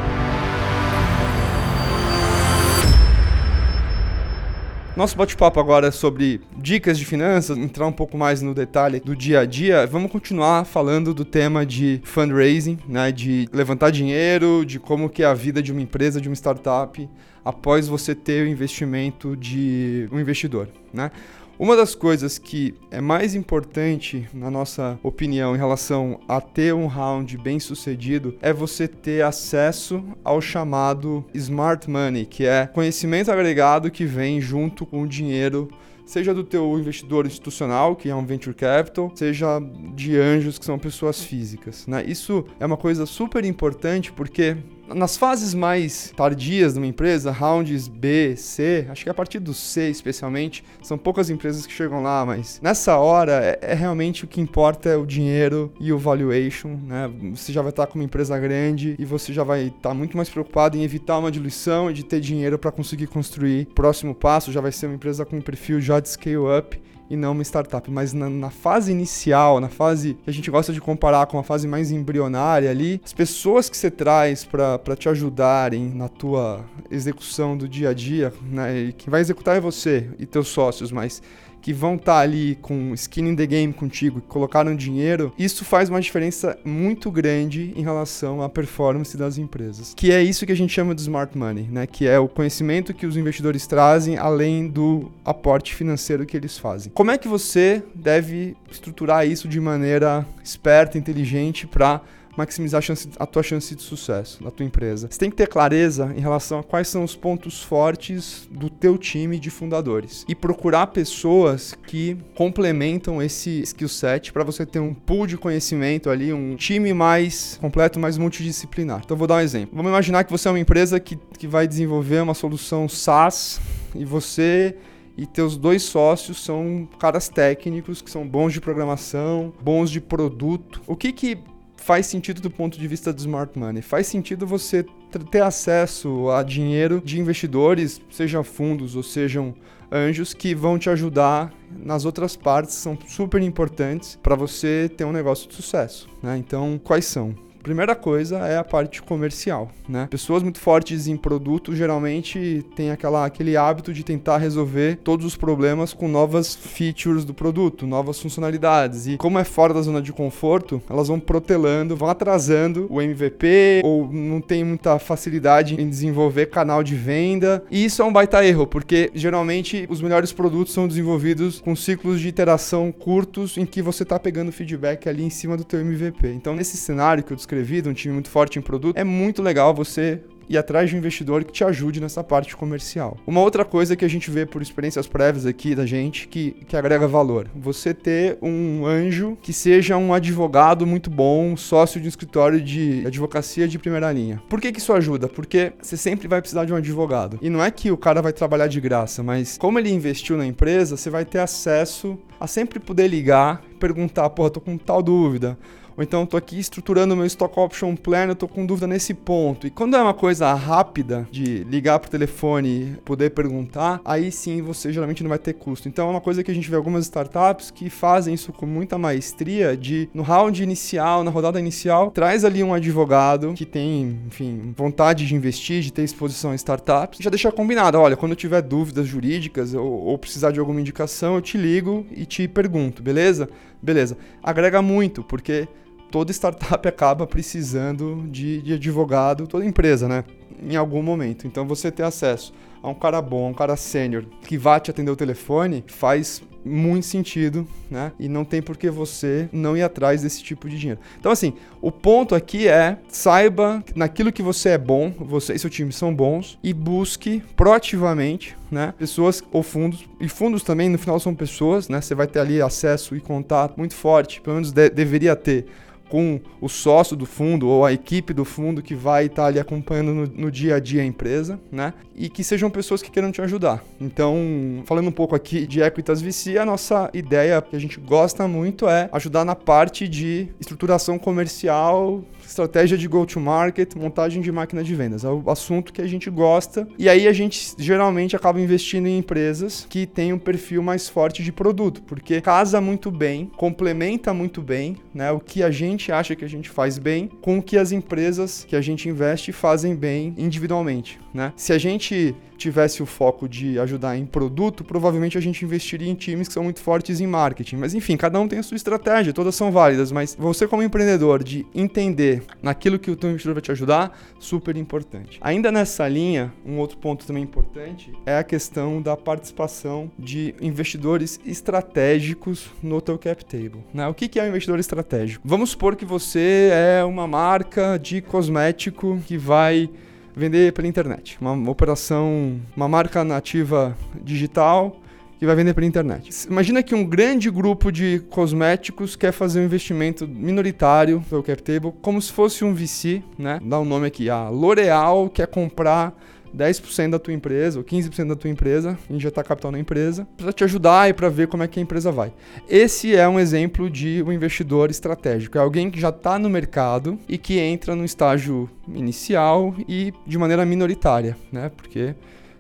Nosso bate-papo agora é sobre dicas de finanças, entrar um pouco mais no detalhe do dia a dia. Vamos continuar falando do tema de fundraising, né, de levantar dinheiro, de como que é a vida de uma empresa, de uma startup após você ter o investimento de um investidor, né? Uma das coisas que é mais importante, na nossa opinião, em relação a ter um round bem sucedido, é você ter acesso ao chamado smart money, que é conhecimento agregado que vem junto com o dinheiro seja do teu investidor institucional, que é um venture capital, seja de anjos, que são pessoas físicas. Né? Isso é uma coisa super importante porque nas fases mais tardias de uma empresa, rounds B, C, acho que a partir do C especialmente, são poucas empresas que chegam lá, mas nessa hora é, é realmente o que importa é o dinheiro e o valuation, né? Você já vai estar com uma empresa grande e você já vai estar muito mais preocupado em evitar uma diluição e de ter dinheiro para conseguir construir. O próximo passo já vai ser uma empresa com um perfil já de scale up e não uma startup. Mas na, na, fase inicial, na fase que a gente gosta de comparar com a fase mais embrionária ali, as pessoas que você traz para te ajudarem na tua execução do dia a dia, né? E quem vai executar é você e teus sócios, mas que vão estar tá ali com skin in the game contigo, que colocaram dinheiro, isso faz uma diferença muito grande em relação à performance das empresas. Que é isso que a gente chama de smart money, né? Que é o conhecimento que os investidores trazem além do aporte financeiro que eles fazem. Como é que você deve estruturar isso de maneira esperta, inteligente para maximizar a, chance, a tua chance de sucesso da tua empresa. Você tem que ter clareza em relação a quais são os pontos fortes do teu time de fundadores e procurar pessoas que complementam esse skill set para você ter um pool de conhecimento ali, um time mais completo, mais multidisciplinar. Então vou dar um exemplo. Vamos imaginar que você é uma empresa que, que vai desenvolver uma solução SaaS e você e teus dois sócios são caras técnicos que são bons de programação, bons de produto. O que que faz sentido do ponto de vista do smart money. Faz sentido você ter acesso a dinheiro de investidores, sejam fundos ou sejam anjos, que vão te ajudar nas outras partes, são super importantes para você ter um negócio de sucesso. Né? Então, quais são? Primeira coisa é a parte comercial, né? Pessoas muito fortes em produto geralmente têm aquela, aquele hábito de tentar resolver todos os problemas com novas features do produto, novas funcionalidades. E como é fora da zona de conforto, elas vão protelando, vão atrasando o MVP ou não tem muita facilidade em desenvolver canal de venda. E isso é um baita erro, porque geralmente os melhores produtos são desenvolvidos com ciclos de iteração curtos em que você está pegando feedback ali em cima do teu MVP. Então, nesse cenário que eu descrevi, de um time muito forte em produto, é muito legal você e atrás de um investidor que te ajude nessa parte comercial. Uma outra coisa que a gente vê por experiências prévias aqui da gente que, que agrega valor. Você ter um anjo que seja um advogado muito bom, sócio de um escritório de advocacia de primeira linha. Por que, que isso ajuda? Porque você sempre vai precisar de um advogado. E não é que o cara vai trabalhar de graça, mas como ele investiu na empresa, você vai ter acesso a sempre poder ligar, perguntar, porra, tô com tal dúvida ou então estou aqui estruturando meu stock option plan, eu estou com dúvida nesse ponto. E quando é uma coisa rápida de ligar para o telefone poder perguntar, aí sim você geralmente não vai ter custo. Então é uma coisa que a gente vê algumas startups que fazem isso com muita maestria de no round inicial, na rodada inicial, traz ali um advogado que tem, enfim, vontade de investir, de ter exposição em startups, já deixa combinado, olha, quando eu tiver dúvidas jurídicas ou, ou precisar de alguma indicação, eu te ligo e te pergunto, beleza? Beleza. Agrega muito, porque toda startup acaba precisando de, de advogado, toda empresa, né? Em algum momento. Então você ter acesso a um cara bom, um cara sênior que vá te atender o telefone faz muito sentido, né? E não tem por que você não ir atrás desse tipo de dinheiro. Então, assim, o ponto aqui é saiba naquilo que você é bom, você e seu time são bons, e busque proativamente, né? Pessoas ou fundos. E fundos também, no final, são pessoas, né? Você vai ter ali acesso e contato muito forte, pelo menos de deveria ter com o sócio do fundo ou a equipe do fundo que vai estar ali acompanhando no, no, dia a dia a empresa, né? E que sejam pessoas que queiram te ajudar. Então, falando um pouco aqui de Equitas VC, a nossa ideia que a gente gosta muito é ajudar na parte de estruturação comercial, estratégia de go-to-market, montagem de máquina de vendas. É o assunto que a gente gosta. E aí a gente geralmente acaba investindo em empresas que têm um perfil mais forte de produto, porque casa muito bem, complementa muito bem, né? O que a gente acha que a gente faz bem com o que as empresas que a gente investe fazem bem individualmente, né? Se a gente tivesse o foco de ajudar em produto, provavelmente a gente investiria em times que são muito fortes em marketing. Mas enfim, cada um tem a sua estratégia, todas são válidas, mas você como empreendedor de entender naquilo que o teu investidor vai te ajudar, super importante. Ainda nessa linha, um outro ponto também importante é a questão da participação de investidores estratégicos no teu cap table. Né? O que é um investidor estratégico? Vamos supor que você é uma marca de cosmético que vai vender pela internet. Uma, operação, uma marca nativa digital que vai vender pela internet. Imagina que um grande grupo de cosméticos quer fazer um investimento minoritário pelo cap table, como se fosse um VC, né? Dá um nome aqui, a L'Oreal quer comprar 10% da tua empresa ou 15% da tua empresa, injetar capital na empresa, para te ajudar e para ver como é que a empresa vai. Esse é um exemplo de um investidor estratégico. É alguém que já está no mercado e que entra no estágio inicial e de maneira minoritária, né? Porque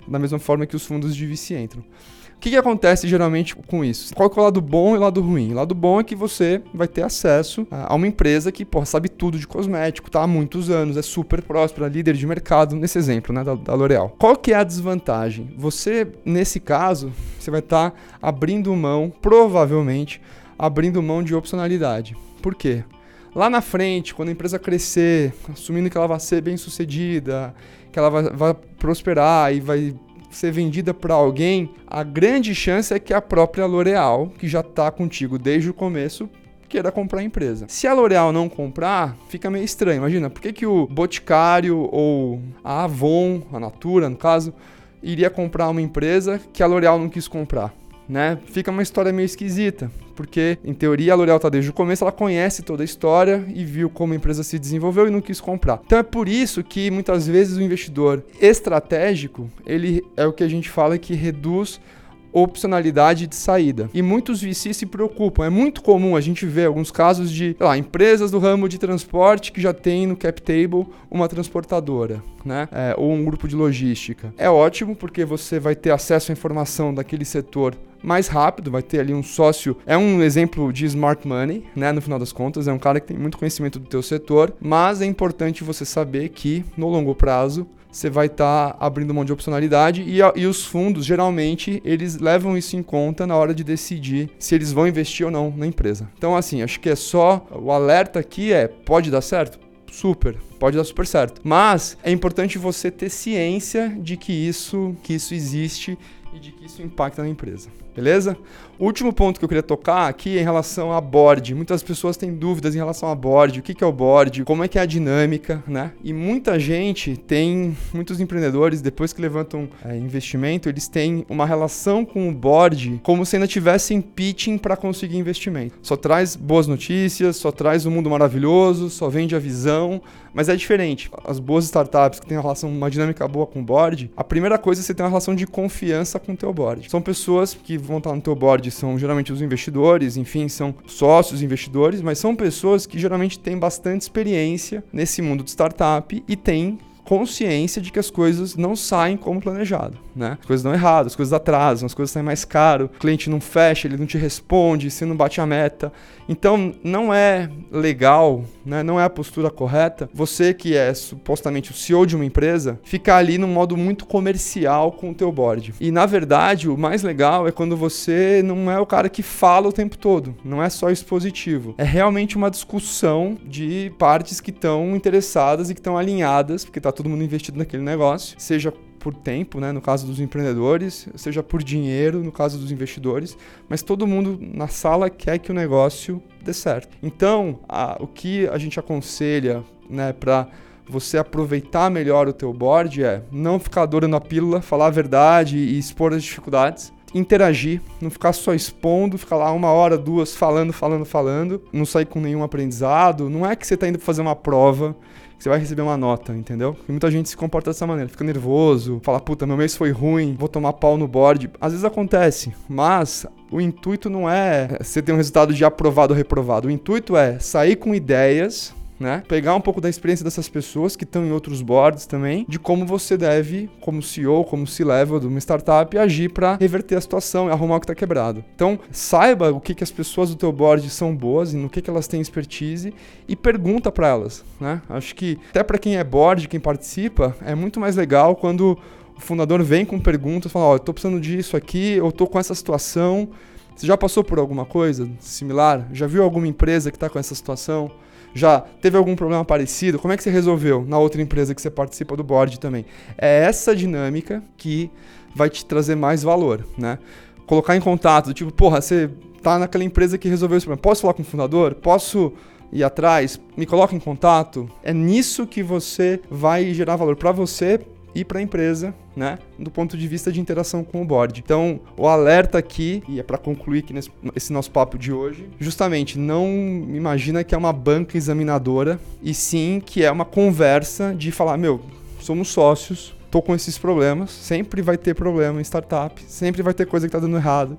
da mesma forma que os fundos de VC entram. O que, que acontece geralmente com isso? Qual é o lado bom e o lado ruim? O lado bom é que você vai ter acesso a uma empresa que porra, sabe tudo de cosmético, tá há muitos anos, é super próspera, líder de mercado, nesse exemplo, né, da, da L'Oréal. Qual que é a desvantagem? Você, nesse caso, você vai estar tá abrindo mão, provavelmente, abrindo mão de opcionalidade. Por quê? Lá na frente, quando a empresa crescer, assumindo que ela vai ser bem sucedida, que ela vai, vai prosperar e vai ser vendida para alguém, a grande chance é que a própria L'Oréal, que já está contigo desde o começo, queira comprar a empresa. Se a L'Oréal não comprar, fica meio estranho. Imagina, por que, que o Boticário ou a Avon, a Natura, no caso, iria comprar uma empresa que a L'Oréal não quis comprar? Né? Fica uma história meio esquisita, porque em teoria a L'Oréal tá desde o começo, ela conhece toda a história e viu como a empresa se desenvolveu e não quis comprar. Então é por isso que muitas vezes o investidor estratégico, ele é o que a gente fala que reduz opcionalidade de saída. E muitos VCs se preocupam. É muito comum a gente ver alguns casos de lá, empresas do ramo de transporte que já tem no cap table uma transportadora, né? É, ou um grupo de logística. É ótimo porque você vai ter acesso à informação daquele setor mais rápido, vai ter ali um sócio, é um exemplo de smart money, né, no final das contas, é um cara que tem muito conhecimento do teu setor, mas é importante você saber que no longo prazo você vai estar tá abrindo mão de opcionalidade e, e, os fundos, geralmente, eles levam isso em conta na hora de decidir se eles vão investir ou não na empresa. Então, assim, acho que é só o alerta aqui é, pode dar certo? Super, pode dar super certo. Mas é importante você ter ciência de que isso, que isso existe e de que isso impacta na empresa beleza? O último ponto que eu queria tocar aqui é em relação a board. Muitas pessoas têm dúvidas em relação a board, o que é o board, como é que é a dinâmica, né? E muita gente tem, muitos empreendedores, depois que levantam é, investimento, eles têm uma relação com o board como se ainda tivessem pitching para conseguir investimento. Só traz boas notícias, só traz um mundo maravilhoso, só vende a visão, mas é diferente. As boas startups que têm uma relação, uma dinâmica boa com o board, a primeira coisa é você ter uma relação de confiança com o teu board. São pessoas que vão estar no teu board são geralmente os investidores, enfim, são sócios investidores, mas são pessoas que geralmente têm bastante experiência nesse mundo de startup e têm consciência de que as coisas não saem como planejado, né? As coisas dão errado, as coisas atrasam, as coisas saem mais caro, o cliente não fecha, ele não te responde, você não bate a meta. Então, não é legal, né? não é a postura correta, você que é supostamente o CEO de uma empresa, ficar ali num modo muito comercial com o teu board. E, na verdade, o mais legal é quando você não é o cara que fala o tempo todo, não é só expositivo. É realmente uma discussão de partes que estão interessadas e que estão alinhadas, porque está todo mundo investido naquele negócio, seja por tempo, né, no caso dos empreendedores, seja por dinheiro, no caso dos investidores, mas todo mundo na sala quer que o negócio dê certo. Então, a, o que a gente aconselha né, para você aproveitar melhor o teu board é não ficar adorando a pílula, falar a verdade e expor as dificuldades, interagir, não ficar só expondo, ficar lá uma hora, duas falando, falando, falando, não sair com nenhum aprendizado. Não é que você está indo fazer uma prova você vai receber uma nota, entendeu? E muita gente se comporta dessa maneira, fica nervoso, fala, puta, meu mês foi ruim, vou tomar pau no board. Às vezes acontece, mas o intuito não é você ter um resultado de aprovado ou reprovado. O intuito é sair com ideias né? Pegar um pouco da experiência dessas pessoas que estão em outros boards também, de como você deve, como CEO, como C-level de uma startup, agir para reverter a situação e arrumar o que está quebrado. Então, saiba o que, que as pessoas do teu board são boas e no que, que elas têm expertise e pergunta para elas, né? Acho que até para quem é board, quem participa, é muito mais legal quando o fundador vem com perguntas, fala, ó, oh, eu tô precisando disso aqui, eu tô com essa situação. Você já passou por alguma coisa similar? Já viu alguma empresa que está com essa situação? Já teve algum problema parecido? Como é que você resolveu na outra empresa que você participa do board também? É essa dinâmica que vai te trazer mais valor, né? Colocar em contato, tipo, porra, você tá naquela empresa que resolveu esse problema. Posso falar com o fundador? Posso ir atrás? Me coloca em contato? É nisso que você vai gerar valor para você, e para a empresa, né, do ponto de vista de interação com o board. Então, o alerta aqui, e é para concluir aqui nesse esse nosso papo de hoje, justamente não imagina que é uma banca examinadora, e sim que é uma conversa de falar, meu, somos sócios, tô com esses problemas, sempre vai ter problema em startup, sempre vai ter coisa que tá dando errado,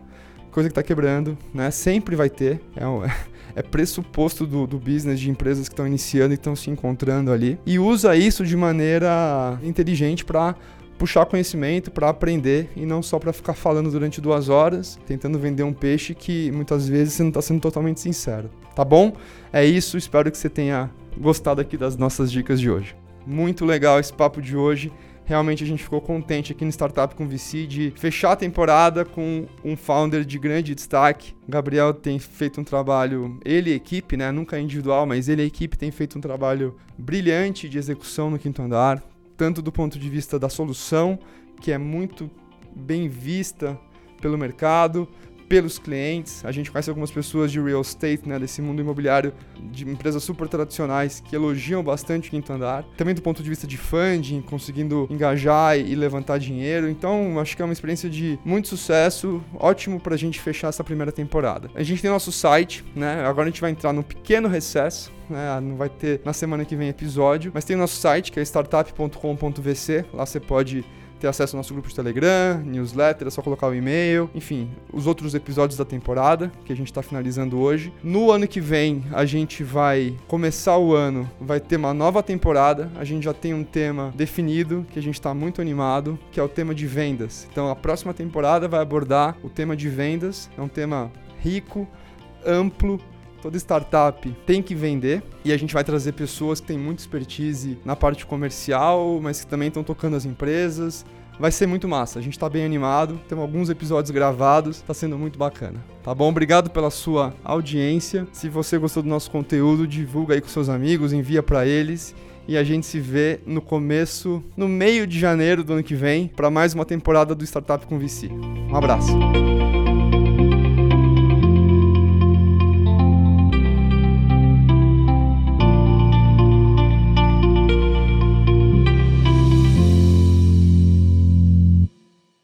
coisa que tá quebrando, né? Sempre vai ter. É um, é pressuposto do, do business de empresas que estão iniciando e estão se encontrando ali. E usa isso de maneira inteligente para puxar conhecimento, para aprender e não só para ficar falando durante duas horas, tentando vender um peixe que muitas vezes você não está sendo totalmente sincero. Tá bom? É isso. Espero que você tenha gostado aqui das nossas dicas de hoje. Muito legal esse papo de hoje. Realmente a gente ficou contente aqui no Startup com VC de fechar a temporada com um founder de grande destaque. Gabriel tem feito um trabalho, ele e a equipe, né? Nunca individual, mas ele e a equipe tem feito um trabalho brilhante de execução no quinto andar, tanto do ponto de vista da solução, que é muito bem vista pelo mercado, pelos clientes. A gente conhece algumas pessoas de real estate, né, desse mundo imobiliário, de empresas super tradicionais que elogiam bastante o quinto andar. Também do ponto de vista de funding, conseguindo engajar e levantar dinheiro. Então, acho que é uma experiência de muito sucesso, ótimo para a gente fechar essa primeira temporada. A gente tem nosso site, né? Agora a gente vai entrar num pequeno recesso. Né? Não vai ter na semana que vem episódio, mas tem o nosso site que é startup.com.vc. Lá você pode ter acesso ao nosso grupo de Telegram, newsletter, é só colocar o e-mail, enfim, os outros episódios da temporada que a gente está finalizando hoje. No ano que vem, a gente vai começar o ano, vai ter uma nova temporada. A gente já tem um tema definido que a gente está muito animado, que é o tema de vendas. Então, a próxima temporada vai abordar o tema de vendas. É um tema rico, amplo Toda startup tem que vender e a gente vai trazer pessoas que têm muita expertise na parte comercial, mas que também estão tocando as empresas. Vai ser muito massa, a gente está bem animado, temos alguns episódios gravados, está sendo muito bacana. Tá bom? Obrigado pela sua audiência. Se você gostou do nosso conteúdo, divulga aí com seus amigos, envia para eles e a gente se vê no começo, no meio de janeiro do ano que vem, para mais uma temporada do Startup com VC. Um abraço.